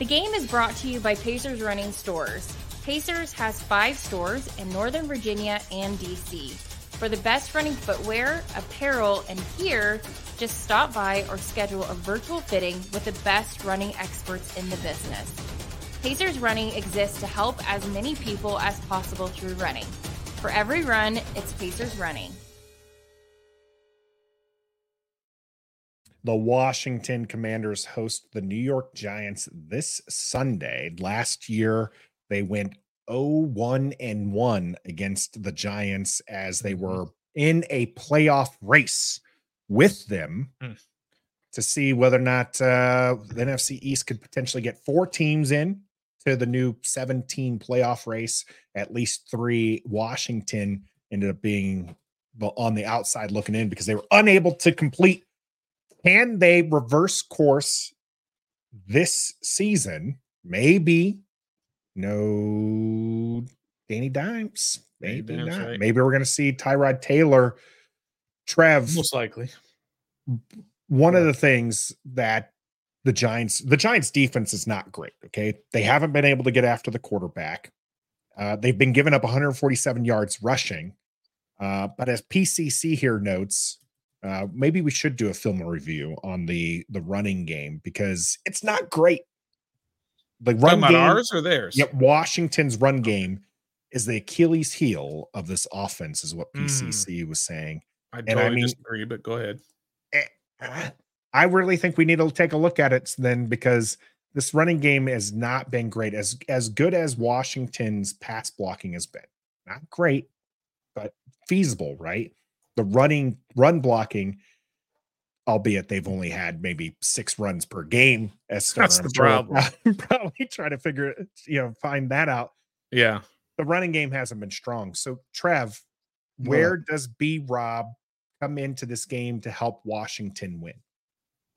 The game is brought to you by Pacers Running Stores. Pacers has five stores in Northern Virginia and DC. For the best running footwear, apparel, and gear, just stop by or schedule a virtual fitting with the best running experts in the business. Pacers Running exists to help as many people as possible through running. For every run, it's Pacers Running. The Washington Commanders host the New York Giants this Sunday. Last year, they went 0-1 and 1 against the Giants as they Mhm. were in a playoff race with them Mm. to see whether or not uh, the NFC East could potentially get four teams in to the new 17 playoff race. At least three. Washington ended up being on the outside looking in because they were unable to complete. Can they reverse course this season? Maybe. No Danny Dimes. Danny Maybe Dimes, not. right. Maybe we're going to see Tyrod Taylor. Trev, Most likely. one of the things that the Giants, the Giants defense is not great. Okay. They haven't been able to get after the quarterback. Uh, they've been giving up 147 yards rushing. Uh, but as PCC here notes, uh, maybe we should do a film review on the the running game because it's not great. The run game, ours or theirs? Yep, Washington's run game is the Achilles heel of this offense, is what Mm. PCC was saying. I I totally mean- disagree, but go ahead. Eh, I really think we need to take a look at it then because this running game has not been great. As as good as Washington's pass blocking has been, not great, but feasible, right? The running run blocking, albeit they've only had maybe six runs per game. As That's I'm the sure we'll problem. Probably try to figure, you know, find that out. Yeah. The running game hasn't been strong. So, Trev, where does B Rob come into this game to help Washington win?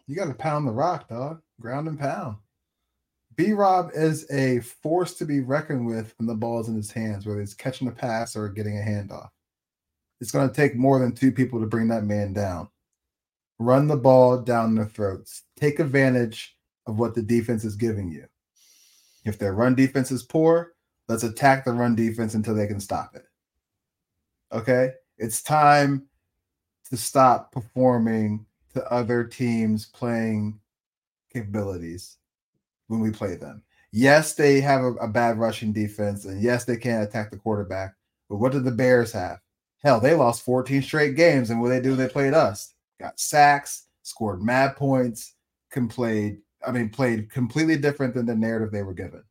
You got to pound the rock, dog. Ground and pound. B Rob is a force to be reckoned with when the ball is in his hands, whether it's catching a pass or getting a handoff. It's going to take more than two people to bring that man down. Run the ball down their throats. Take advantage of what the defense is giving you. If their run defense is poor, let's attack the run defense until they can stop it. Okay? It's time to stop performing to other teams playing capabilities when we play them. Yes, they have a, a bad rushing defense, and yes, they can't attack the quarterback. But what do the Bears have? Hell, they lost 14 straight games, and what they do? when They played us. Got sacks, scored mad points, can played. I mean, played completely different than the narrative they were given.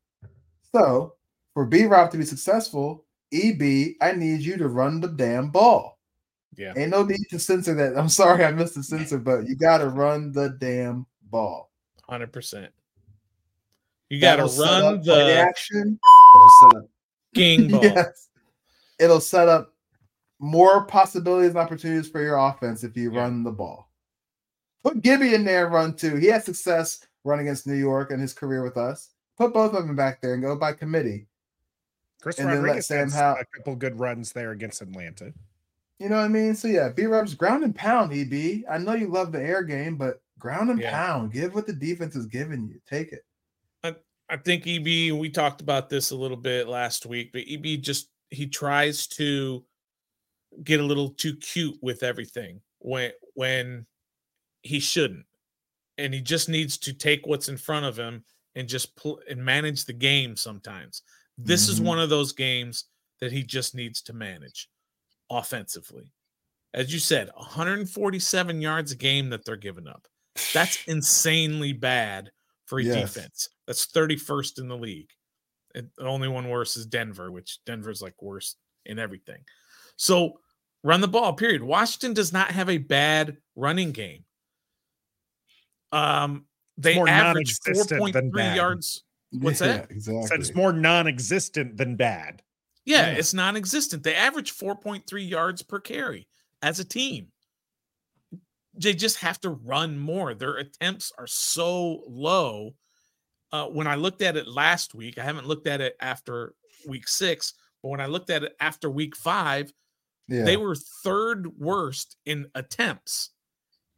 So, for B Rob to be successful, EB, I need you to run the damn ball. Yeah. Ain't no need to censor that. I'm sorry I missed the censor, but you got to run the damn ball. 100%. You got to That'll run the action. It'll set up. king ball. Yes. It'll set up more possibilities and opportunities for your offense if you Yeah. run the ball. Put Gibby in there and run too. He had success running against New York in his career with us. Put both of them back there and go by committee. Chris And then let Rodriguez Sam has Howe- a couple good runs there against Atlanta. You know what I mean? So yeah, B Rob's ground and pound, EB. I know you love the air game, but ground and Yeah. pound. Give what the defense is giving you. Take it. I think EB, we talked about this a little bit last week, but EB just he tries to get a little too cute with everything when when he shouldn't. And he just needs to take what's in front of him and just pl- and manage the game sometimes. This is Mhm. one of those games that he just needs to manage offensively. As you said, 147 yards a game that they're giving up. That's insanely bad for a Yes. defense. That's 31st in the league. And the only one worse is Denver, which Denver's like worse in everything. So run the ball, period. Washington does not have a bad running game. Um, they more average non-existent than 4.3 bad. yards. What's that? Exactly. Said it's more non-existent than bad. Yeah, Yeah. it's non-existent. They average 4.3 yards per carry as a team. They just have to run more. Their attempts are so low. Uh, when I looked at it last week, I haven't looked at it after week six, but when I looked at it after week five, yeah. they were third worst in attempts.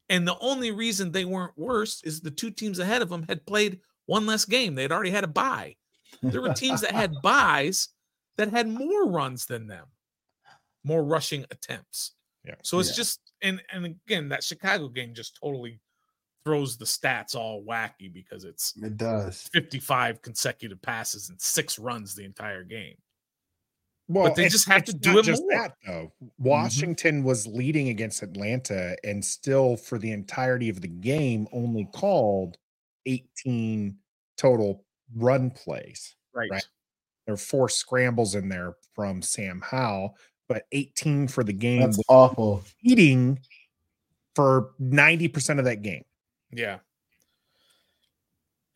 And the only reason they weren't worse is the two teams ahead of them had played one less game. They'd already had a bye. There were teams that had buys that had more runs than them, more rushing attempts. Yeah. So it's Yeah. just and and again that Chicago game just totally throws the stats all wacky because it's It does. 55 consecutive passes and six runs the entire game. Well, they just have to do not it just more. Mm-hmm. that though. Washington was leading against Atlanta and still for the entirety of the game only called 18 total run plays. Right. Right. There are four scrambles in there from Sam Howell, but 18 for the game That's awful. leading for 90% of that game. Yeah.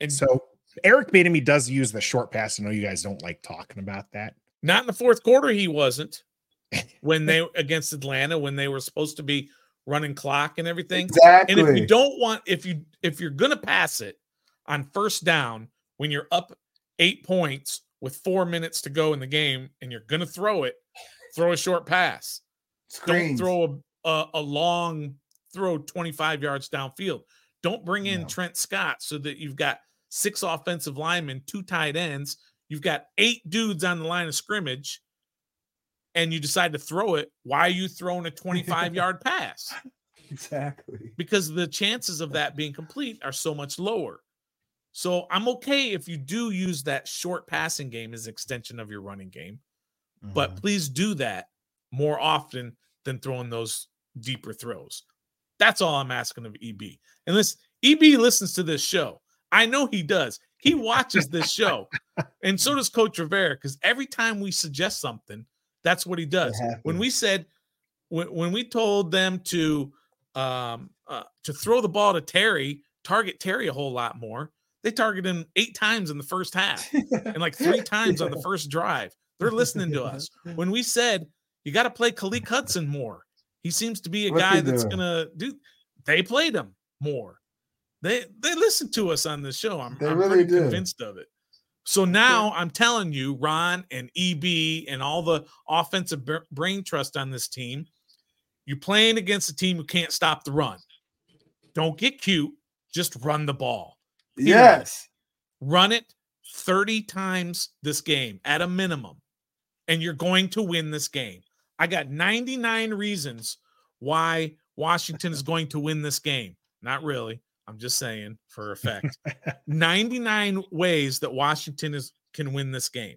And So Eric Bieniemy does use the short pass. I know you guys don't like talking about that. Not in the fourth quarter, he wasn't when they against Atlanta when they were supposed to be running clock and everything. Exactly. And if you don't want, if you if you're gonna pass it on first down when you're up eight points with four minutes to go in the game and you're gonna throw it, throw a short pass. Screens. Don't throw a, a, a long throw 25 yards downfield. Don't bring in No. Trent Scott so that you've got six offensive linemen, two tight ends. You've got eight dudes on the line of scrimmage, and you decide to throw it. Why are you throwing a 25 yard pass? Exactly. Because the chances of that being complete are so much lower. So I'm okay if you do use that short passing game as extension of your running game but Mhm. please do that more often than throwing those deeper throws. That's all I'm asking of EB. And listen, EB listens to this show. I know he does. He watches this show, and so does Coach Rivera. Because every time we suggest something, that's what he does. When we said, when, when we told them to um uh, to throw the ball to Terry, target Terry a whole lot more, they targeted him eight times in the first half and like three times on the first drive. They're listening to us. When we said you got to play Khaleke Hudson more, he seems to be a What's guy that's doing? gonna do. They played him more. They they listen to us on the show. I'm, They I'm really do. convinced of it. So now I'm telling you, Ron and EB and all the offensive brain trust on this team, you're playing against a team who can't stop the run. Don't get cute. Just run the ball yes. run it 30 times this game at a minimum, and you're going to win this game. I got 99 reasons why Washington is going to win this game. Not really. I'm just saying for effect. 99 ways that Washington is can win this game.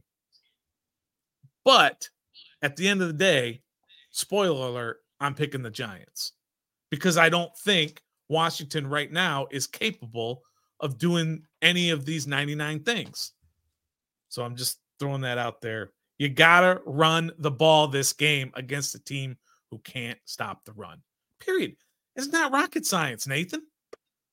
But at the end of the day, spoiler alert, I'm picking the Giants because I don't think Washington right now is capable of doing any of these 99 things. So I'm just throwing that out there. You got to run the ball this game against a team who can't stop the run. Period. It's not rocket science, Nathan.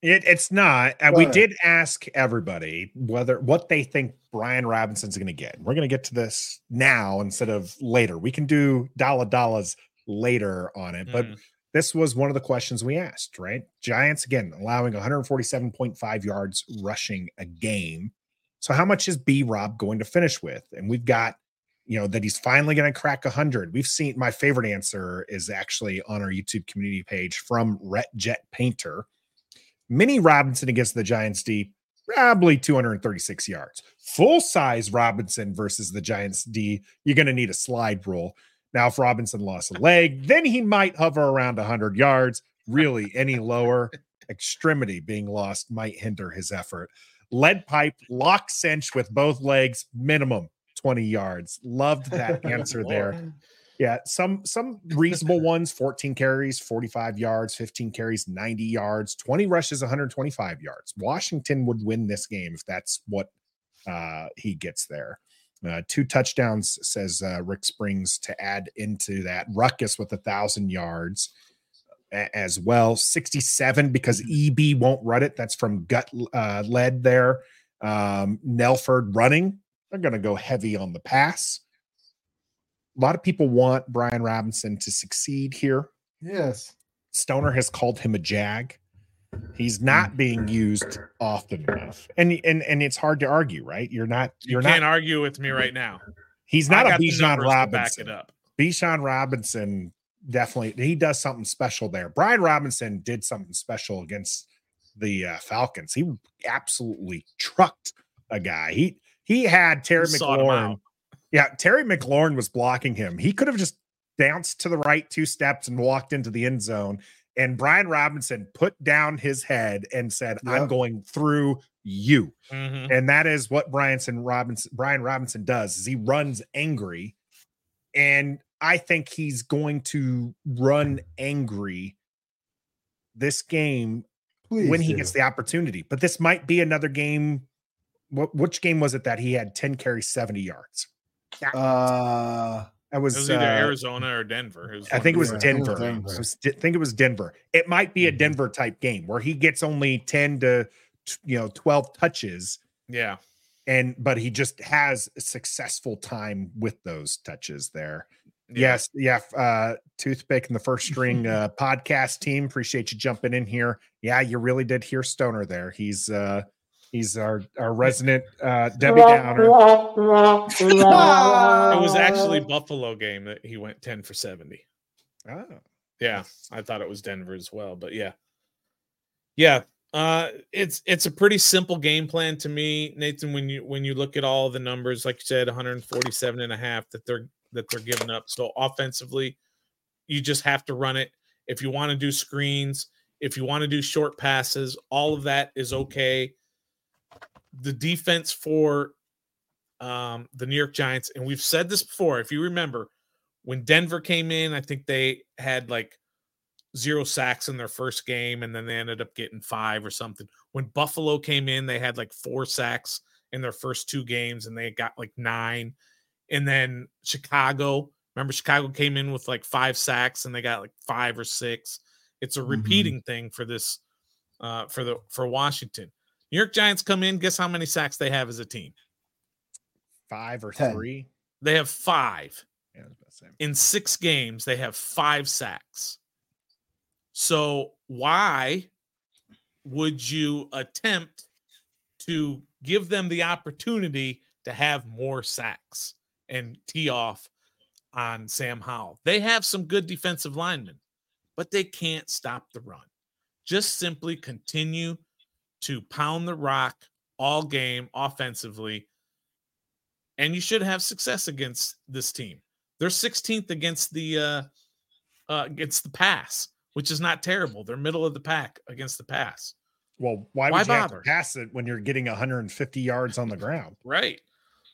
It, it's not. And we did ask everybody whether what they think Brian Robinson's going to get. We're going to get to this now instead of later. We can do dollar dollars later on it, but Mm. this was one of the questions we asked, right? Giants again allowing 147.5 yards rushing a game. So how much is B Rob going to finish with? And we've got, you know, that he's finally going to crack 100. We've seen my favorite answer is actually on our YouTube community page from Rhett Jet Painter. Mini Robinson against the Giants D, probably 236 yards. Full size Robinson versus the Giants D, you're going to need a slide rule. Now, if Robinson lost a leg, then he might hover around 100 yards. Really, any lower extremity being lost might hinder his effort. Lead pipe, lock cinch with both legs, minimum 20 yards. Loved that answer there. Yeah, some some reasonable ones 14 carries, 45 yards, 15 carries, 90 yards, 20 rushes, 125 yards. Washington would win this game if that's what uh, he gets there. Uh, two touchdowns, says uh, Rick Springs, to add into that. Ruckus with a thousand yards a- as well. 67 because EB won't run it. That's from gut uh, led there. Um, Nelford running. They're going to go heavy on the pass a lot of people want Brian Robinson to succeed here. Yes. Stoner has called him a jag. He's not being used often enough, and and and it's hard to argue, right? You're not. You You're can't not. argue with me right now. He's not a got the Bijan to Back Robinson. it up. Bijan Robinson definitely he does something special there. Brian Robinson did something special against the uh, Falcons. He absolutely trucked a guy. He he had Terry He McLaurin. Out. Yeah, Terry McLaurin was blocking him. He could have just bounced to the right two steps and walked into the end zone. And Brian Robinson put down his head and said, "I'm going through you." Mhm. and that is what Bryanson Robinson Brian Robinson does is he runs angry and I think he's going to run angry this game Please when he gets the opportunity but this might be another game what which game was it that he had 10 carries 70 yards Uh, that It was, was either uh, Arizona or Denver. I think it was the Yeah, I two. think it Denver. Denver. I was- think it was Denver. It might be a Mhm. Denver type game where he gets only 10 to you know 12 touches Yeah. and but he just has a successful time with those touches there. Yeah. Yes, yeah. Uh, toothpick and the first string uh, podcast team. Appreciate you jumping in here. Yeah, you really did hear Stoner there. He's uh, he's our our resident uh, Debbie Downer. It was actually Buffalo game that he went 10 for 70. Oh, Yeah, I thought it was Denver as well, but yeah. Yeah, uh it's it's a pretty simple game plan to me, Nathan when you when you look at all the numbers like you said 147 and a half that they're that they're giving up. So offensively, you just have to run it. If you want to do screens, if you want to do short passes, all of that is okay. The defense for um, the New York Giants, and we've said this before. If you remember, when Denver came in, I think they had like zero sacks in their first game, and then they ended up getting five or something. When Buffalo came in, they had like four sacks in their first two games, and they got like nine. And then Chicago, remember Chicago came in with like five sacks, and they got like five or six. It's a Mhm. repeating thing for this, uh, for the for Washington. New York Giants come in. Guess how many sacks they have as a team? five or Ten. three. They have five Yeah, about to say. in six games. They have five sacks. So why would you attempt to give them the opportunity to have more sacks and tee off on Sam Howell? They have some good defensive linemen, but they can't stop the run. Just simply continue to pound the rock all game offensively, and you should have success against this team. They're 16th against the uh, uh against the pass, which is not terrible. They're middle of the pack against the pass. Well, why Why would you have to bother? pass it when you're getting 150 yards on the ground? Right.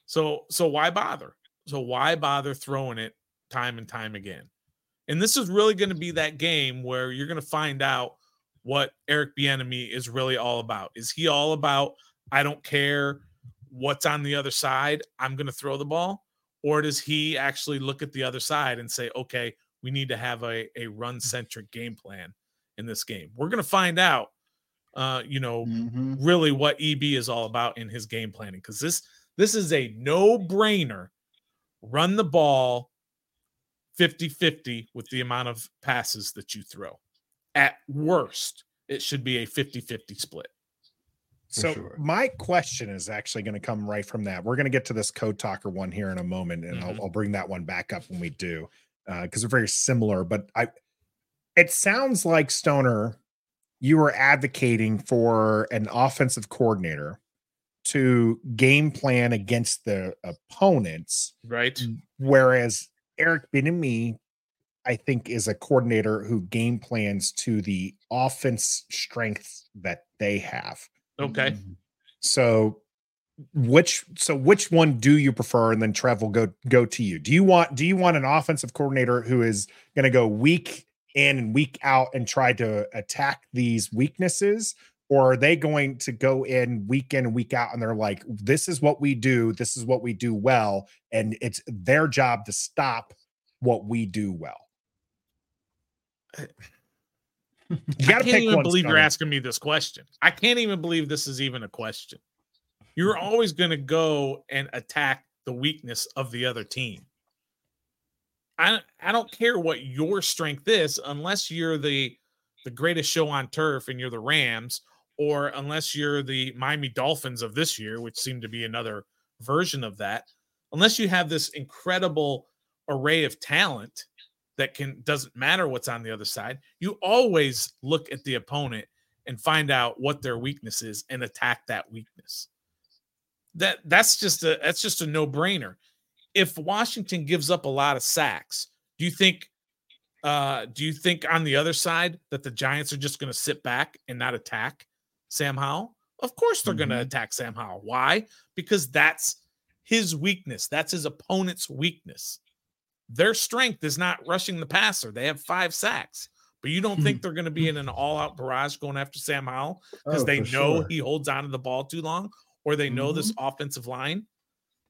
So so why bother? So why bother throwing it time and time again? And this is really going to be that game where you're going to find out what Eric Bieniemy is really all about. Is he all about I don't care what's on the other side, I'm going to throw the ball, or does he actually look at the other side and say, "Okay, we need to have a a run centric game plan in this game." We're going to find out uh, you know, Mhm. really what EB is all about in his game planning because this this is a no-brainer. Run the ball 50-50 with the amount of passes that you throw. At worst, it should be a 50-50 split. So sure. my question is actually going to come right from that. We're going to get to this code talker one here in a moment, and Mhm. I'll, I'll bring that one back up when we do, because they're very similar. But I, it sounds like Stoner, you were advocating for an offensive coordinator to game plan against the opponents, Right? whereas Eric Bieniemy, I think, is a coordinator who game plans to the offense strengths that they have. Okay. Mhm. So which so which one do you prefer? And then Trev will go go to you. Do you want do you want an offensive coordinator who is going to go week in and week out and try to attack these weaknesses? Or are they going to go in week in and week out and they're like, this is what we do, this is what we do well, and it's their job to stop what we do well. You I gotta can't pick even believe you're asking me this question. I can't even believe this is even a question. You're always going to go and attack the weakness of the other team. I I don't care what your strength is unless you're the the greatest show on turf and you're the Rams or unless you're the Miami Dolphins of this year, which seem to be another version of that. Unless you have this incredible array of talent that can doesn't matter what's on the other side. You always look at the opponent and find out what their weakness is and attack that weakness. That that's just a that's just a no-brainer. If Washington gives up a lot of sacks, do you think uh do you think on the other side that the Giants are just going to sit back and not attack Sam Howell? Of course they're going to attack Sam Howell. Why? Because that's his weakness. That's his opponent's weakness. Their strength is not rushing the passer. They have five sacks, but you don't think they're going to be in an all-out barrage going after Sam Howell because Oh, they know sure. he holds on to the ball too long, or they know this Mm-hmm. offensive line.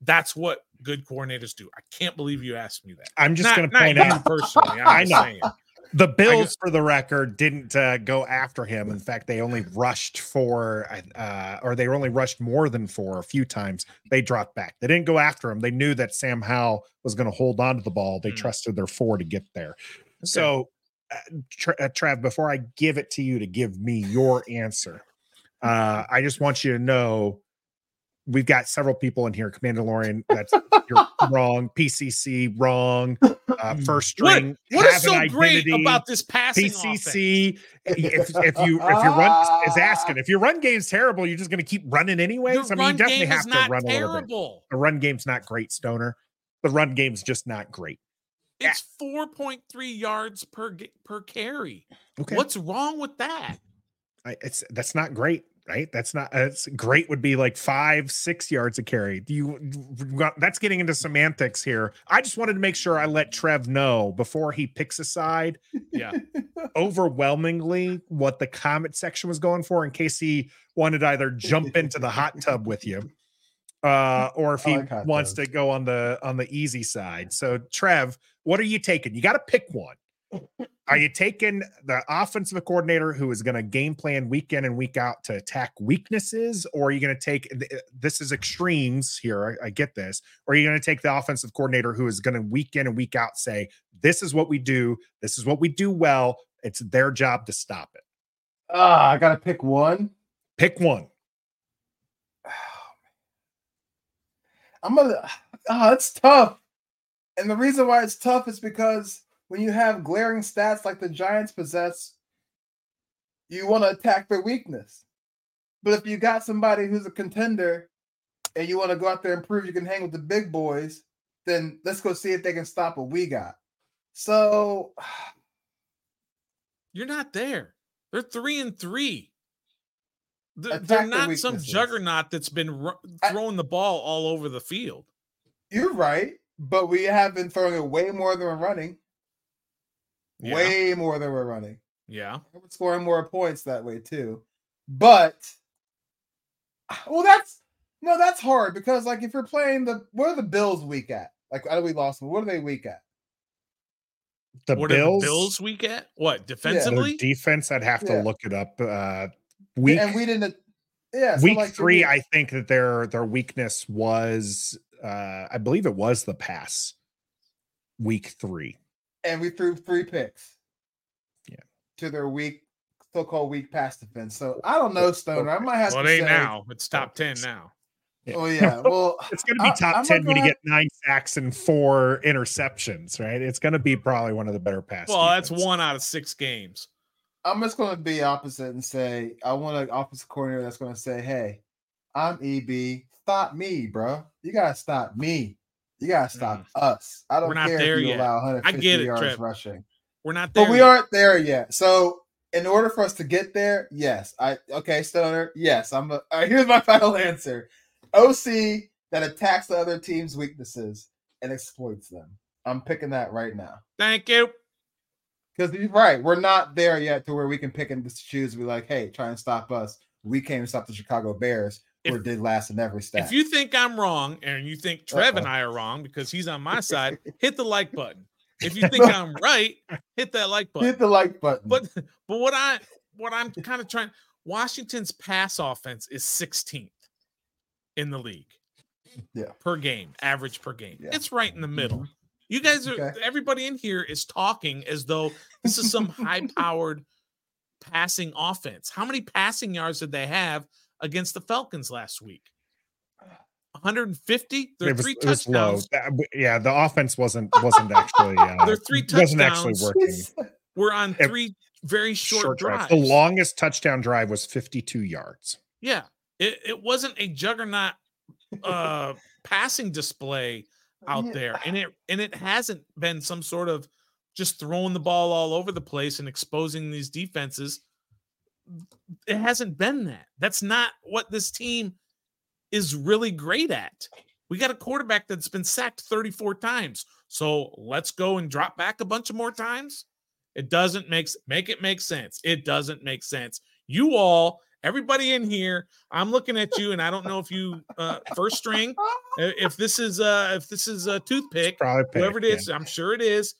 That's what good coordinators do. I can't believe you asked me that. I'm just going to point you out personally. I'm I know. The Bills, for the record, didn't uh, go after him. In fact, they only rushed for, uh, or they only rushed more than four a few times. They dropped back. They didn't go after him. They knew that Sam Howell was going to hold on to the ball. They Mm. trusted their four to get there. So, uh, Tra- uh, Trav, before I give it to you to give me your answer, uh, I just want you to know we've got several people in here. Commandalorian, that's you're wrong. PCC wrong. Uh, first What- string. What is so great about this passing offense? PCC. If, if you if your run is asking if your run game's terrible, you're just going to keep running anyways. I mean, you definitely have to run a little bit. terrible. The run game's not great, Stoner. The run game's just not great. It's 4.3 yards per per carry. Okay, What's wrong with that? I, it's that's not great, right? That's not. It's great. Would be like five, six yards a carry. Do you? you got- That's getting into semantics here. I just wanted to make sure I let Trev know before he picks a side. Yeah. overwhelmingly what the comment section was going for in case he wanted to either jump into the hot tub with you uh or if he like wants tubs. to go on the on the easy side so trev what are you taking you got to pick one are you taking the offensive coordinator who is going to game plan week in and week out to attack weaknesses? Or are you going to take this is extremes here I, I get this. Or are you going to take the offensive coordinator who is going to week in and week out say this is what we do. This is what we do well. It's their job to stop it. Ah, I gotta pick one. pick one. I'm gonna. Ah, it's tough, and the reason why it's tough is because when you have glaring stats like the Giants possess, you want to attack their weakness. But if you got somebody who's a contender, and you want to go out there and prove you can hang with the big boys, then let's go see if they can stop what we got. So You're not there. They're three and three. They're, they're not some juggernaut that's been I- throwing the ball all over the field. you're right, but we have been throwing it way more than we're running. Yeah. Way more than we're running. Yeah. We're scoring more points that way too. But well, that's no, that's hard because like if you're playing the what are the Bills weak at? Like I know we lost them. What are they weak at? the what bills, are the Bills week at? What their defensively? defense i'd have to Yeah. look it up uh week and we didn't. Yeah, so, week like, three we- i think that their their weakness was uh i believe it was the pass week three and we threw three picks. Yeah. To their weak, so-called weak pass defense. So I don't know, Stoner. I might have well, to it ain't say, now. It's top oh, ten now. Oh yeah. Well, it's going to be top I'm 10 when you have- get nine sacks and four interceptions right it's going to be probably one of the better passes. Well, that's one out of six games. I'm just going to be opposite and say I want an offensive coordinator that's going to say, "Hey, I'm EB. Stop me, bro. You gotta stop me. You gotta stop us. I don't Mm. We're not care there if you yet. allow I 150 get it, yards rushing, We're not there. but we yet. aren't there yet. So, in order for us to get there, yes, I okay, Stoner. Yes, I'm. A, right, here's my final answer: OC that attacks the other team's weaknesses and exploits them. I'm picking that right now. Thank you. Because you're right, we're not there yet to where we can pick and choose. Be like, hey, try and stop us. We came to stop the Chicago Bears, If- did last in every stat. If you think I'm wrong and you think Trev and Uh-oh. I are wrong because he's on my side, hit the like button. If you think I'm right, hit that like button. hit the like button, But but what I what I'm kind of trying Washington's pass offense is 16th in the league. Yeah. Per game, average per game. Yeah. It's right in the middle. Mhm. You guys are Okay. everybody in here is talking as though this is some high-powered passing offense. How many passing yards did they have against the Falcons last week? 150? They're it was, three it was low. touchdowns. That- yeah, the offense wasn't wasn't actually uh, They're three wasn't actually working. He's- were on Yep. three very short, drives. The longest touchdown drive was 52 yards. Yeah, it, it wasn't a juggernaut uh passing display out Yeah. there, and it and it hasn't been some sort of just throwing the ball all over the place and exposing these defenses. It hasn't been that. That's not what this team is really great at. We got a quarterback that's been sacked 34 times. So let's go and drop back a bunch of more times. It doesn't make make it make sense. It doesn't make sense. You all, everybody in here, I'm looking at you, and I don't know if you uh first string, if this is uh if this is a toothpick, whoever it is, I'm sure it is.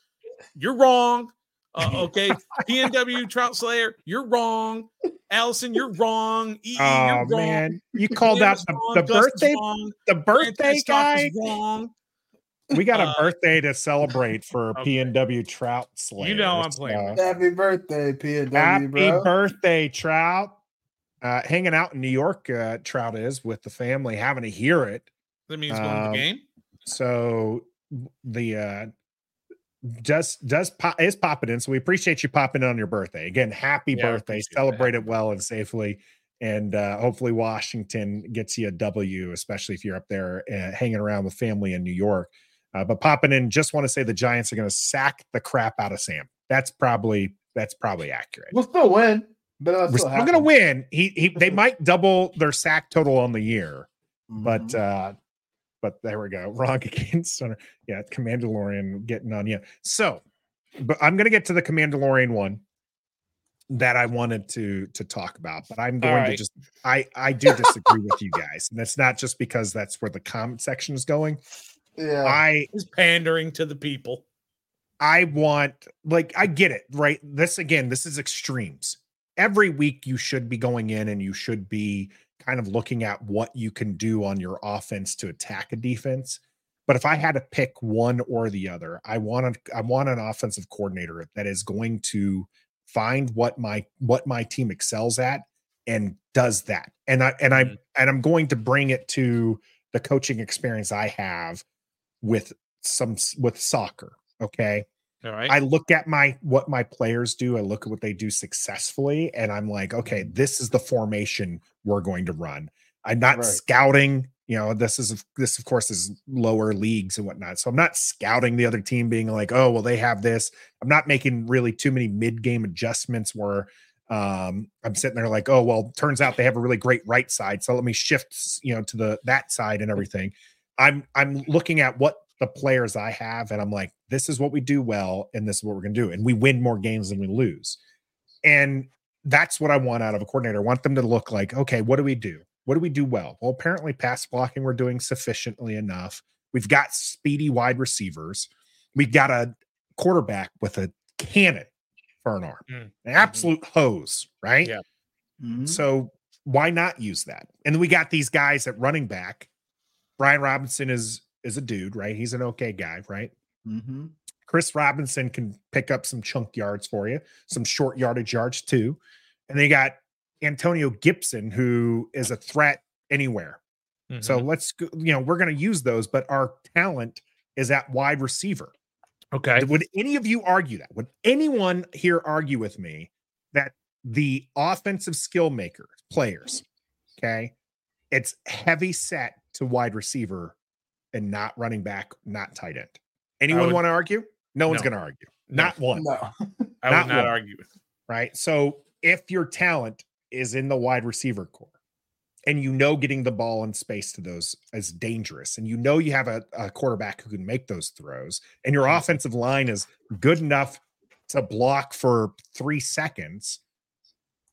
You're wrong. Uh, okay, PNW Trout Slayer, you're wrong. Allison, you're wrong. EE, yeah. you're Oh wrong. man, you called out the, the birthday wrong, the birthday Franchise Talk is guy. wrong. We got a Uh, birthday to celebrate for okay. PNW Trout Slayer. You know I'm playing so- Happy birthday, PNW, Happy bro. birthday, Trout. Uh, hanging out in New York, uh, Trout is with the family, having to hear it. That means going to Um, the game. So the uh does does pop is popping in. So we appreciate you popping in on your birthday. Again, happy Yeah, birthday. appreciate that. Celebrate it well and safely. And uh, hopefully Washington gets you a W, especially if you're up there uh, hanging around with family in New York. Uh, but popping in, just want to say the Giants are going to sack the crap out of Sam. That's probably that's probably accurate. We'll still win, but it'll We're still still going to win. He he. They might double their sack total on the year but Mhm. uh but there we go wrong against Center. yeah commandalorian getting on you so but i'm gonna get to the commandalorian one that i wanted to to talk about but i'm going to just i i do disagree with you guys and it's not just because that's where the comment section is going yeah. i He's pandering to the people. I want like I get it, right? This again, this is extremes. Every week you should be going in and you should be kind of looking at what you can do on your offense to attack a defense. But if I had to pick one or the other, I want a, I want an offensive coordinator that is going to find what my what my team excels at and does that. And I and I Mhm. and I'm going to bring it to the coaching experience I have with some with soccer. Okay. All right. I look at my what my players do, I look at what they do successfully, and I'm like, okay, this is the formation we're going to run. I'm not Right. scouting, you know, this is this of course is lower leagues and whatnot. So I'm not scouting the other team being like, oh, well, they have this. I'm not making really too many mid-game adjustments where um I'm sitting there like, oh, well, turns out they have a really great right side. So let me shift, you know, to the that side and everything. I'm I'm looking at what the players I have, and I'm like, this is what we do well, and this is what we're gonna do. And we win more games than we lose. And that's what I want out of a coordinator. I want them to look like, okay, what do we do? What do we do well? Well, apparently, pass blocking we're doing sufficiently enough. We've got speedy wide receivers. We've got a quarterback with a cannon for an arm, Mm. an absolute hose, right? Yeah. Mhm. So why not use that? And then we got these guys at running back. Brian Robinson is is a dude, right? He's an okay guy, right? Mhm. Chris Robinson can pick up some chunk yards for you, some short yardage yards too. And they got Antonio Gibson, who is a threat anywhere. So Mhm. let's go, you know, we're going to use those, but our talent is at wide receiver. okay. Would any of you argue that? Would anyone here argue with me that the offensive skill makers, players, okay, it's heavy set to wide receiver and not running back, not tight end? Anyone want to argue? No one's going to argue. No, Not one, No. I not would not one. argue. right? So if your talent is in the wide receiver core and you know getting the ball in space to those is dangerous and you know you have a, a quarterback who can make those throws and your Mhm. offensive line is good enough to block for three seconds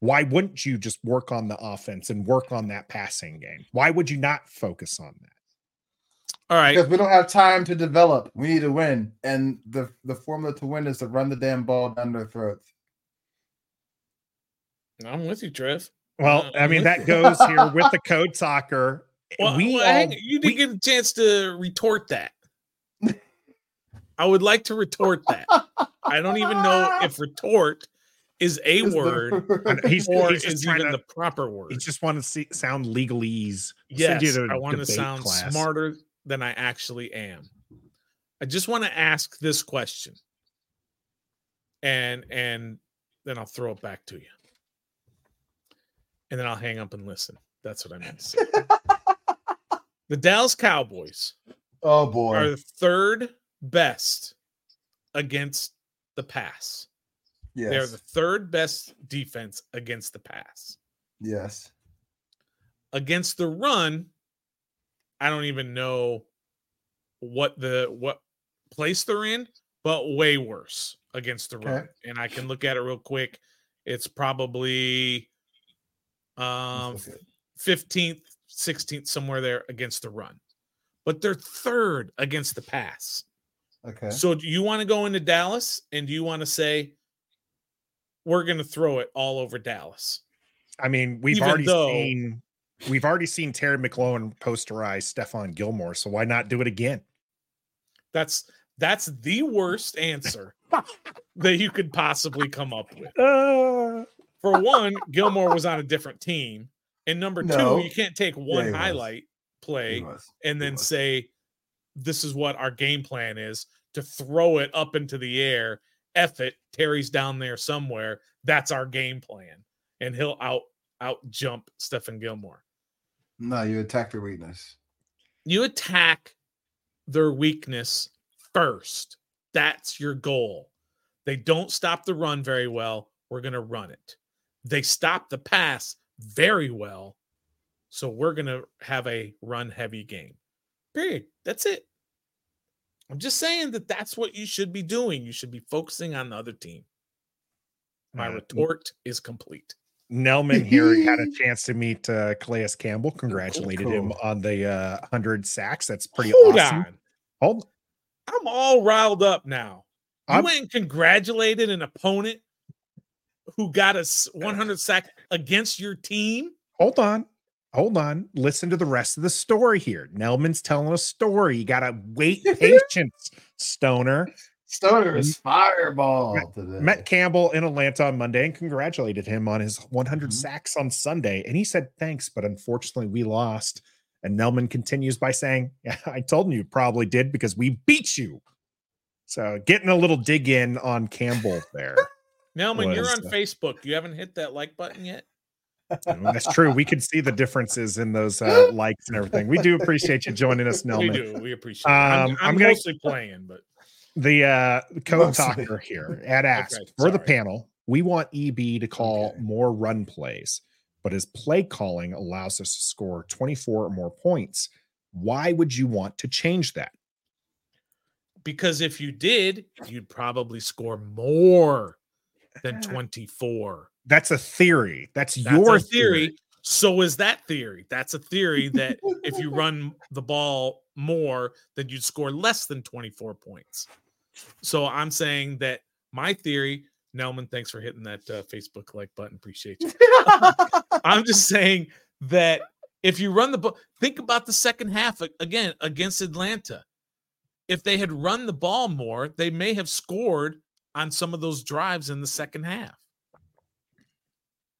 why wouldn't you just work on the offense and work on that passing game why would you not focus on that All right. Because we don't have time to develop. We need to win. And the, the formula to win is to run the damn ball down their throats. I'm with you, Trev. well Uh, i mean that you. goes here with the code soccer Well, we well, all, hang- you didn't we- get a chance to retort that. I would like to retort that. I don't even know if retort is a Is word I know, he's, or he's is trying even to the proper word. He just want to see sound legalese. Send Yes, I want to sound class. smarter than I actually am. I just want to ask this question. and and then I'll throw it back to you. And then I'll hang up and listen. That's what I meant to say. the Dallas Cowboys Oh boy are the third best against the pass. Yes. They're the third best defense against the pass. Yes. Against the run, I don't even know what the what place they're in, but way worse against the run. And I can look at it real quick. It's probably um Let's look at- 15th, 16th, somewhere there against the run. But they're third against the pass. Okay. So do you want to go into Dallas and do you want to say we're going to throw it all over Dallas? I mean, we've Even already though- seen we've already seen Terry McLaurin posterize Stephon Gilmore, so why not do it again? That's that's the worst answer that you could possibly come up with. Uh, For one, Gilmore was on a different team, and number No. two, you can't take one he was. highlight He play and then say this is what our game plan is to throw it up into the air. F it, Terry's down there somewhere. That's our game plan, and he'll out out jump Stephon Gilmore. No, you attack their weakness. You attack their weakness first. That's your goal. They don't stop the run very well. We're going to run it. They stop the pass very well. So we're going to have a run heavy game. Period. That's it. I'm just saying that that's what you should be doing. You should be focusing on the other team. My Uh, retort is complete. Nelman here had a chance to meet uh, Calais Campbell. Congratulated him cool. on the uh, 100 sacks. That's pretty Hold awesome. on. Hold, I'm all riled up now. You I'm- went and congratulated an opponent who got a 100 sack against your team. hold on. Hold on. Listen to the rest of the story here. Nelman's telling a story. You got to wait patience, Stoner. Stoner is fireball today. Met Campbell in Atlanta on Monday and congratulated him on his 100 Mhm. sacks on Sunday. And he said, thanks, but unfortunately we lost. And Nelman continues by saying, yeah, I told him you probably did because we beat you. So getting a little dig in on Campbell there. Nelman, you're on uh, Facebook. You haven't hit that like button yet. That's true. We could see the differences in those uh, likes and everything. We do appreciate you joining us, Nelman. We do. We appreciate it. I'm, Um, I'm I'm gonna- mostly playing, but the uh code talker here at ask Okay, for the panel we want eb to call Okay. more run plays but his play calling allows us to score 24 or more points why would you want to change that because if you did, you'd probably score more than 24. that's a theory that's, That's your a theory. So is that theory. That's a theory that if you run the ball more, than you'd score less than 24 points. So I'm saying that my theory, Nelman, thanks for hitting that uh, Facebook like button. Appreciate you. I'm just saying that if you run the ball, think about the second half again against Atlanta. If they had run the ball more, they may have scored on some of those drives in the second half.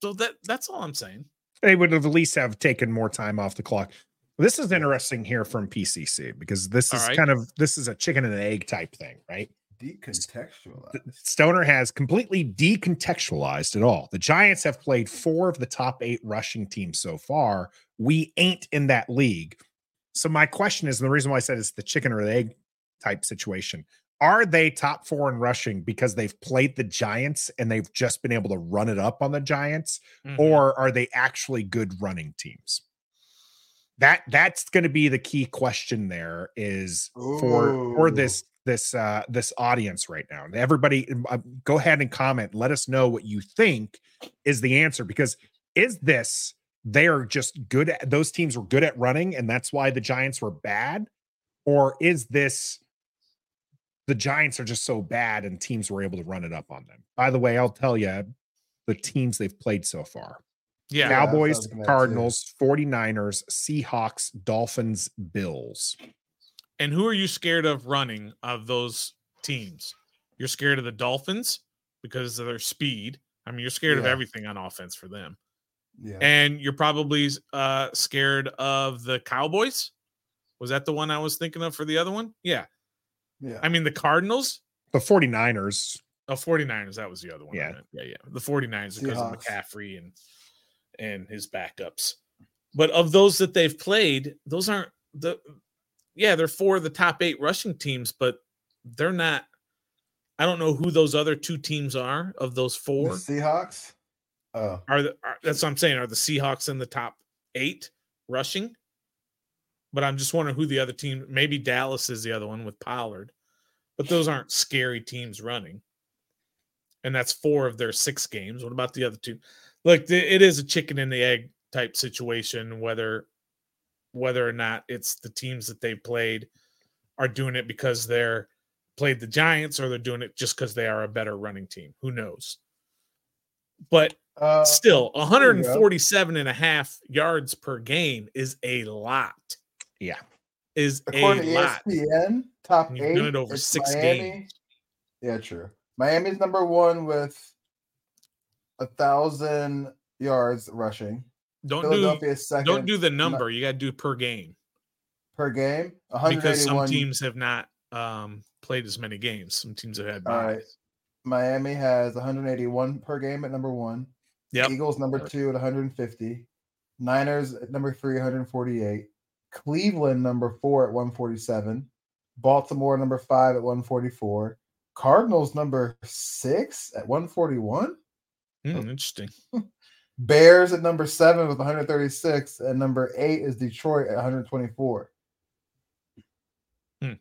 So that that's all I'm saying. they would have at least have taken more time off the clock this is interesting here from pcc because this is right. kind of this is a chicken and an egg type thing right Decontextualized. Stoner has completely decontextualized it all. The Giants have played four of the top eight rushing teams so far. We ain't in that league. So my question is, and the reason why I said it's the chicken or the egg type situation. Are they top four in rushing because they've played the Giants and they've just been able to run it up on the Giants, Mhm. or are they actually good running teams? That that's going to be the key question. There is for for this this uh this audience right now. Everybody, uh, go ahead and comment. Let us know what you think is the answer because is this they are just good at those teams were good at running and that's why the Giants were bad, or is this the Giants are just so bad and teams were able to run it up on them? By the way, I'll tell you the teams they've played so far. Yeah. that's what I Cowboys, was looking too. Cardinals, 49ers, Seahawks, Dolphins, Bills. And who are you scared of running of those teams? You're scared of the Dolphins because of their speed. I mean, you're scared of everything on offense for them. Yeah. And you're probably uh scared of the Cowboys. Was that the one I was thinking of for the other one? Yeah. yeah. I mean the Cardinals. The 49ers Oh, 49ers, that was the other one. Yeah. Yeah, yeah. The 49ers because of McCaffrey and and his backups. But of those that they've played, those aren't the yeah, they're four of the top eight rushing teams, but they're not I don't know who those other two teams are of those The four. Seahawks. Oh, Are, the, are that's what I'm saying. Are the Seahawks in the top eight rushing? But I'm just wondering who the other team. Maybe Dallas is the other one with Pollard, but those aren't scary teams running. And that's four of their six games. What about the other two? Look, it is a chicken and the egg type situation. Whether whether or not it's the teams that they played are doing it because they're played the Giants or they're doing it just because they are a better running team. Who knows? But uh, still there 147 and a half yards per game is a lot Yeah. is a according to E lot ESPN, top And you've eight. done it over six Miami. games. Yeah, true. Miami's number one with a thousand yards rushing. don't do Philadelphia is 2nd don't do the number you got to do per game per game. because some teams have not um played as many games some teams have had All right. Miami has 181 per game at number one. Yep. Eagles number two at 150. Niners at number three, 148. Cleveland number four at 147. Baltimore number five at 144. Cardinals number six at 141. Hmm, interesting Bears at number seven with 136. And number eight is Detroit at 124. Hmm.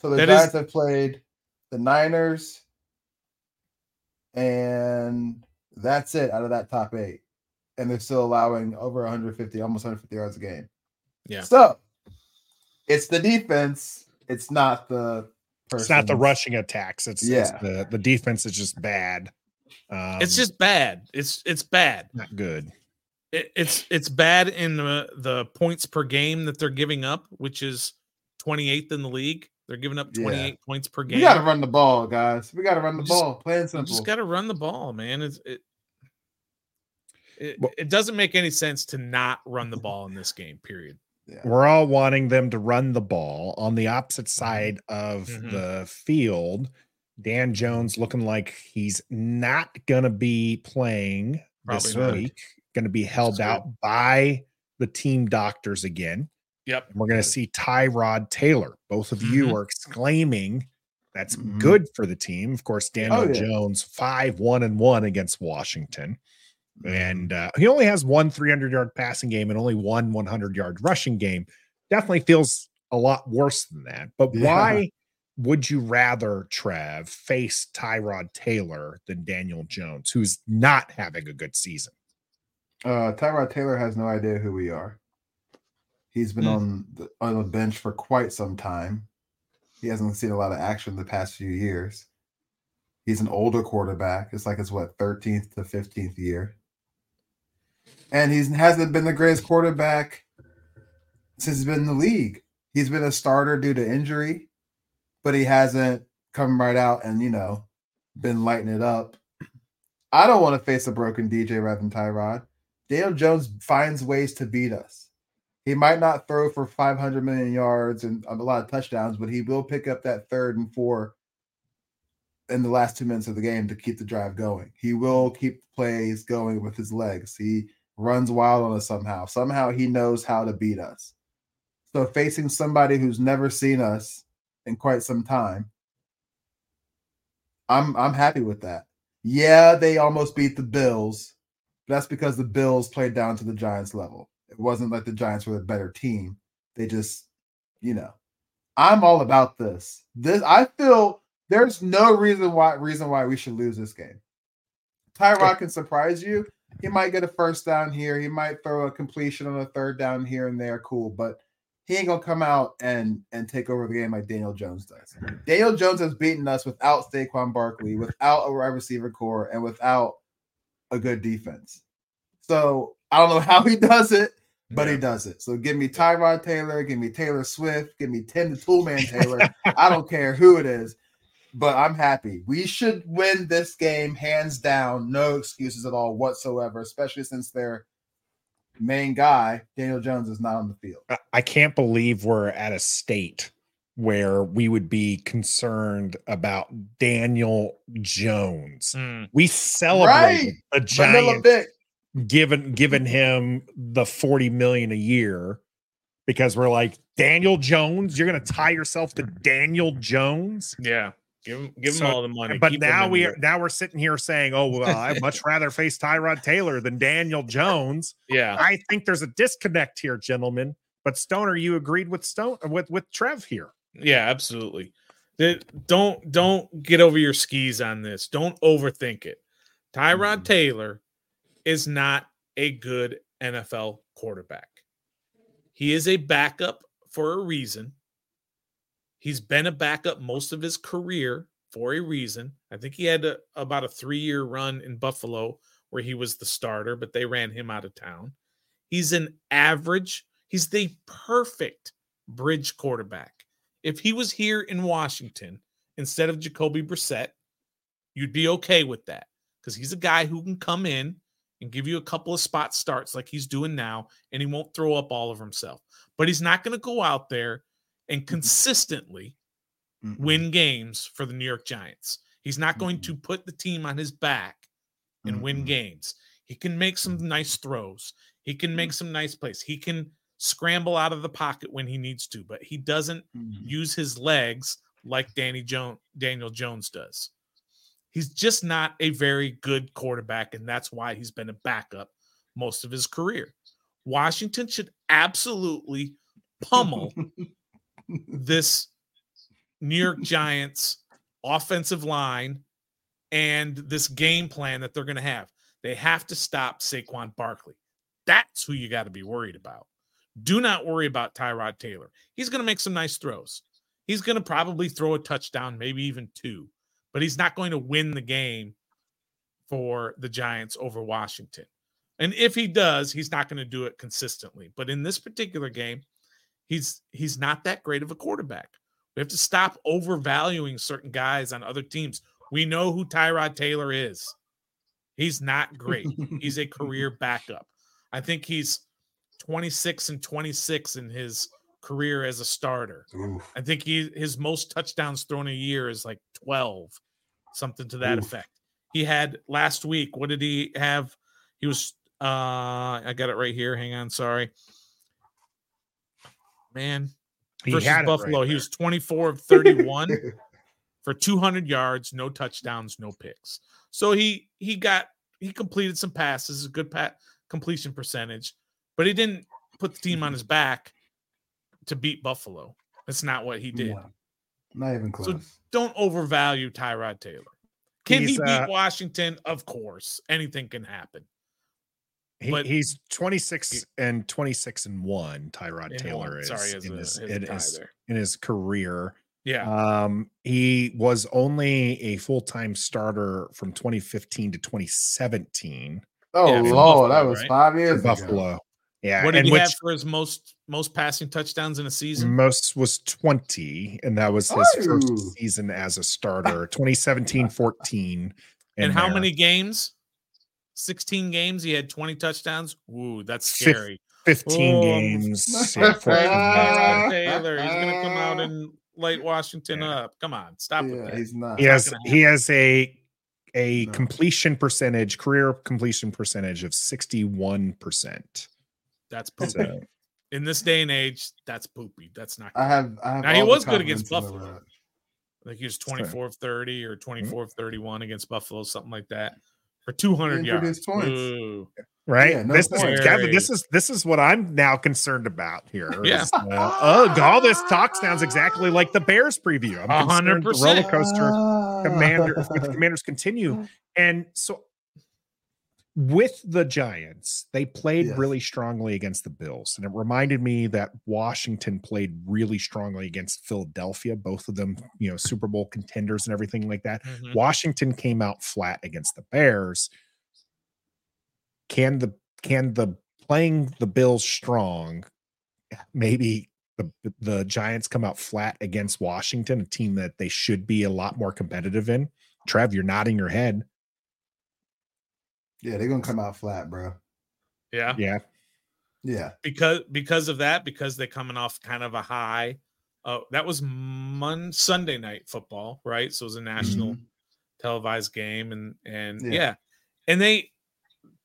So the That is- Giants have played the Niners, and that's it out of that top eight. And they're still allowing over 150, almost 150 yards a game. Yeah. So it's the defense. It's not the. It's not the rushing attacks. It's, it's Yeah. the the defense is just bad. Um, it's just bad it's it's bad not good. it, it's it's bad in the the points per game that they're giving up which is 28th in the league they're giving up Yeah. 28 points per game We got to run the ball, guys. We got to run the just- ball. Plain and You simple. just got to run the ball, man. It's, it, it, Well- it doesn't make any sense to not run the ball in this game, period. Yeah. We're all wanting them to run the ball on the opposite side of Mhm. the field. Dan Jones looking like he's not going to be playing this not. week, going to be held true. out by the team doctors again. Yep. And we're going to see Tyrod Taylor. Both of you Mhm. are exclaiming that's Mhm. good for the team. Of course, Daniel Oh, yeah. Jones, 5 1 and 1 against Washington. Mm-hmm. And uh, he only has one 300 yard passing game and only one 100 yard rushing game. Definitely feels a lot worse than that. But Yeah. why would you rather, Trev, face Tyrod Taylor than Daniel Jones, who's not having a good season? Uh, Tyrod Taylor has no idea who we are. He's been Hmm. on the on the bench for quite some time. He hasn't seen a lot of action the past few years. He's an older quarterback. It's like it's what 13th to 15th year. And he hasn't been the greatest quarterback since he's been in the league. He's been a starter due to injury, but he hasn't come right out and you know been lighting it up. I don't want to face a broken DJ rather than Tyrod. Daniel Jones finds ways to beat us. He might not throw for 500 million yards and a lot of touchdowns, but he will pick up that third and four in the last two minutes of the game to keep the drive going. He will keep plays going with his legs. He runs wild on us somehow. Somehow he knows how to beat us. So facing somebody who's never seen us in quite some time, I'm I'm happy with that. Yeah, they almost beat the Bills. That's because the Bills played down to the Giants level. It wasn't like the Giants were a better team. They just, you know, I'm all about this. This I feel there's no reason why reason why we should lose this game. Tyrod can surprise you. He might get a first down here. He might throw a completion on a third down here and there. Cool, but he ain't gonna come out and and take over the game like Daniel Jones does. Daniel Jones has beaten us without Saquon Barkley, without a wide receiver core, and without a good defense. So I don't know how he does it, but he does it. So give me Tyrod Taylor, give me Taylor Swift, give me Tim the Toolman Taylor. I don't care who it is, but I'm happy. We should win this game hands down, no excuses at all whatsoever, especially since their main guy, Daniel Jones, is not on the field. I- I can't believe we're at a state where we would be concerned about Daniel Jones. Hmm. We celebrated the Vanilla Giants Vic. giving giving him the 40 million a year because we're like Daniel Jones, you're gonna tie yourself to Daniel Jones. Yeah. Give him give him So- all the money. But Keep now we are now we're sitting here saying, Oh, well, I'd much rather face Tyrod Taylor than Daniel Jones. Yeah. I think there's a disconnect here, gentlemen. But Stoner, you agreed with Stone with with Trev here. Yeah, absolutely. Don't don't get over your skis on this. Don't overthink it. Tyrod Mhm. Taylor is not a good NFL quarterback. He is a backup for a reason. He's been a backup most of his career for a reason. I think he had a, about a three year run in Buffalo where he was the starter, but they ran him out of town. He's an average, he's the perfect bridge quarterback. If he was here in Washington instead of Jacoby Brissett, you'd be okay with that because he's a guy who can come in and give you a couple of spot starts like he's doing now, and he won't throw up all of himself. But he's not going to go out there and consistently Mm-mm. win games for the New York Giants. He's not going Mhm. to put the team on his back and win Mm-mm. games. He can make some nice throws. He can make some nice plays. He can scramble out of the pocket when he needs to, but he doesn't Mhm. use his legs like Danny Jones, Daniel Jones does. He's just not a very good quarterback, and that's why he's been a backup most of his career. Washington should absolutely pummel this New York Giants offensive line and this game plan that they're going to have. They have to stop Saquon Barkley. That's who you got to be worried about. Do not worry about Tyrod Taylor. He's going to make some nice throws. He's going to probably throw a touchdown, maybe even two, but he's not going to win the game for the Giants over Washington. And if he does, he's not going to do it consistently. But in this particular game, he's he's not that great of a quarterback. We have to stop overvaluing certain guys on other teams. We know who Tyrod Taylor is. He's not great. He's a career backup. I think he's 26 and 26 in his career as a starter. Oof. I think he his most touchdowns thrown a year is like 12, something to that Oof. effect. He had last week, what did he have? He was uh I got it right here. Hang on, sorry. Man, He versus had Buffalo, right he was 24 of 31 for 200 yards, no touchdowns, no picks. So he he got he completed some passes, a good pat completion percentage, but he didn't put the team on his back to beat Buffalo. That's not what he did. No, not even close. So don't overvalue Tyrod Taylor. Can He's, he beat uh, Washington? Of course. Anything can happen. He- but- he's 26 and 26 and 1 Tyrod Taylor one- is sorry, as in a, his, as in his, in his career. Yeah. Um, he was only a full-time starter from 2015 to 2017 oh yeah, from lord, that was right? five for years ago. Buffalo. Yeah, what did and he which have for his most most passing touchdowns in a season? most was 20, and that was his Oh. first season as a starter. 2017, 14. And how there. many games? 16 games. He had 20 touchdowns. Ooh, that's Fif- scary. 15 Oh. games. yeah, 14 Tyrod games. Taylor. He's gonna come out and light Washington Yeah. up. Come on, stop with Yeah, that. he's not. he has he has a a No. completion percentage, career completion percentage of 61%. That's poopy. So In this day and age, that's poopy. That's not. I have. I have. Now, he was good against confidence in the Buffalo. world. I think he was 24 of 30 or Mm-hmm. 24 of 31 against Buffalo, something like that, for 200 yards. produced points. Ooh. right Yeah, no this is point. Kevin, this is this is what i'm now concerned about here Yeah. is, uh, oh all this talk sounds exactly like the bears preview i'm A hundred concerned the roller coaster commander with the commanders continue and so with the giants they played Yes. really strongly against the bills and it reminded me that washington played really strongly against philadelphia both of them you know super bowl contenders and everything like that Mhm. Washington came out flat against the Bears. Can the can the playing the Bills strong maybe the the Giants come out flat against Washington, a team that they should be a lot more competitive in? Trev, you're nodding your head. Yeah, they're gonna come out flat, bro. Yeah. Yeah. Yeah. Because because of that, because they're coming off kind of a high Uh, that was Mon Sunday night football, right? So it was a national televised game, and and Yeah. yeah, and they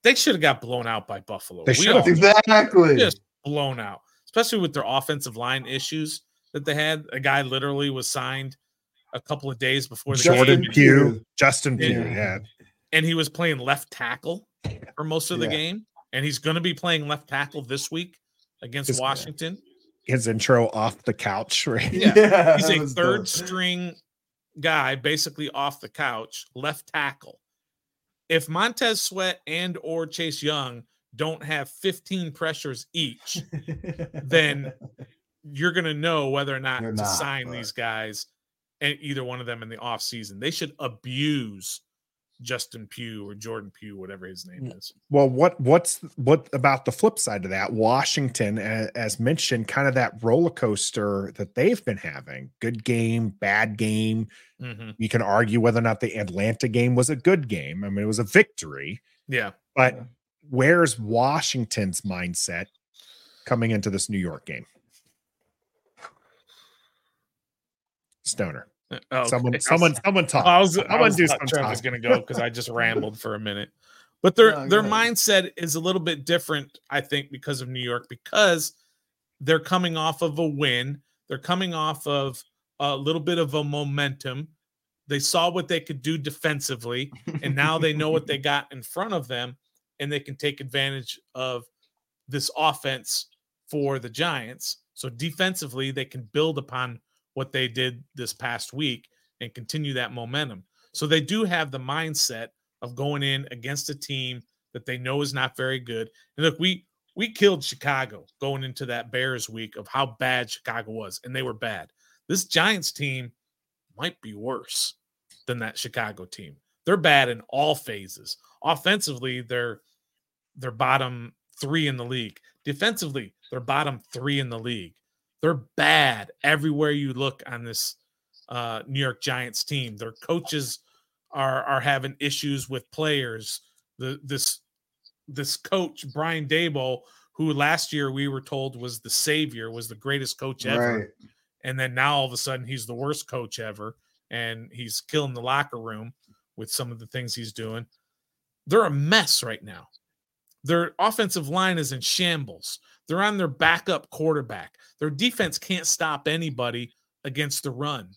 they should have got blown out by Buffalo. They should have. Exactly. just blown out, especially with their offensive line issues that they had. A guy literally was signed a couple of days before the Jordan game, Pugh, Pugh. Justin Pugh, Yeah. yeah. And he was playing left tackle for most of the Yeah. game, and he's going to be playing left tackle this week against His- Washington. His intro off the couch, right? Yeah. He's a third dope. string guy, basically off the couch, left tackle. If Montez Sweat and or Chase Young don't have 15 pressures each, then you're going to know whether or not They're to not, sign but- these guys and either one of them in the offseason. They should abuse Justin Pugh or Jordan Pugh, whatever his name is. Well, what what's what about the flip side of that? Washington, a- as mentioned, kind of that roller coaster that they've been having. Good game, bad game. Mhm. You can argue whether or not the Atlanta game was a good game. I mean, it was a victory, Yeah. but Yeah. where's Washington's mindset coming into this New York game? Stoner. Oh, okay. Someone, I someone, someone talk. I was, I Someone was do thought some Trev was going to go because I just rambled for a minute. But their No, their ahead. mindset is a little bit different, I think, because of New York, because they're coming off of a win. They're coming off of a little bit of a momentum. They saw what they could do defensively, and now they know what they got in front of them, and they can take advantage of this offense for the Giants. So defensively, they can build upon what they did this past week and continue that momentum. So they do have the mindset of going in against a team that they know is not very good. And look, we we killed Chicago going into that Bears week of how bad Chicago was, and they were bad. This Giants team might be worse than that Chicago team. They're bad in all phases. Offensively, they're they're bottom three in the league. Defensively, they're bottom three in the league. They're bad everywhere you look on this uh, New York Giants team. Their coaches are are having issues with players. The this this coach Brian Daboll, who last year we were told was the savior, was the greatest coach ever, Right. and then now all of a sudden he's the worst coach ever, and he's killing the locker room with some of the things he's doing. They're a mess right now. Their offensive line is in shambles. They're on their backup quarterback. Their defense can't stop anybody against the run.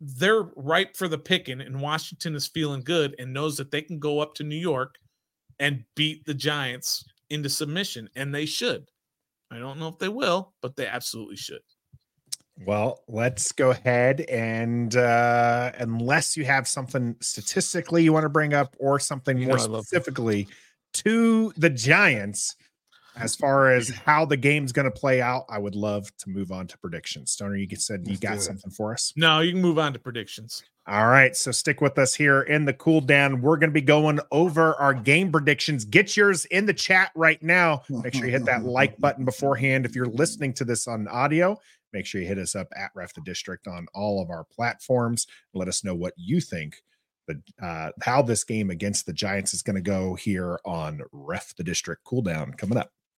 They're ripe for the picking, and Washington is feeling good and knows that they can go up to New York and beat the Giants into submission, and they should. I don't know if they will, but they absolutely should. Well, let's go ahead and uh unless you have something statistically you want to bring up or something You more know I love- specifically to the Giants as far as how the game's going to play out, I would love to move on to predictions. Stoner, you said you Let's got something for us. No, you can move on to predictions. All right, so stick with us here in the cool down. We're going to be going over our game predictions. Get yours in the chat right now. Make sure you hit that like button beforehand. If you're listening to this on audio, make sure you hit us up at Ref the District on all of our platforms. Let us know what you think, but uh, how this game against the Giants is going to go here on Ref the District cooldown coming up.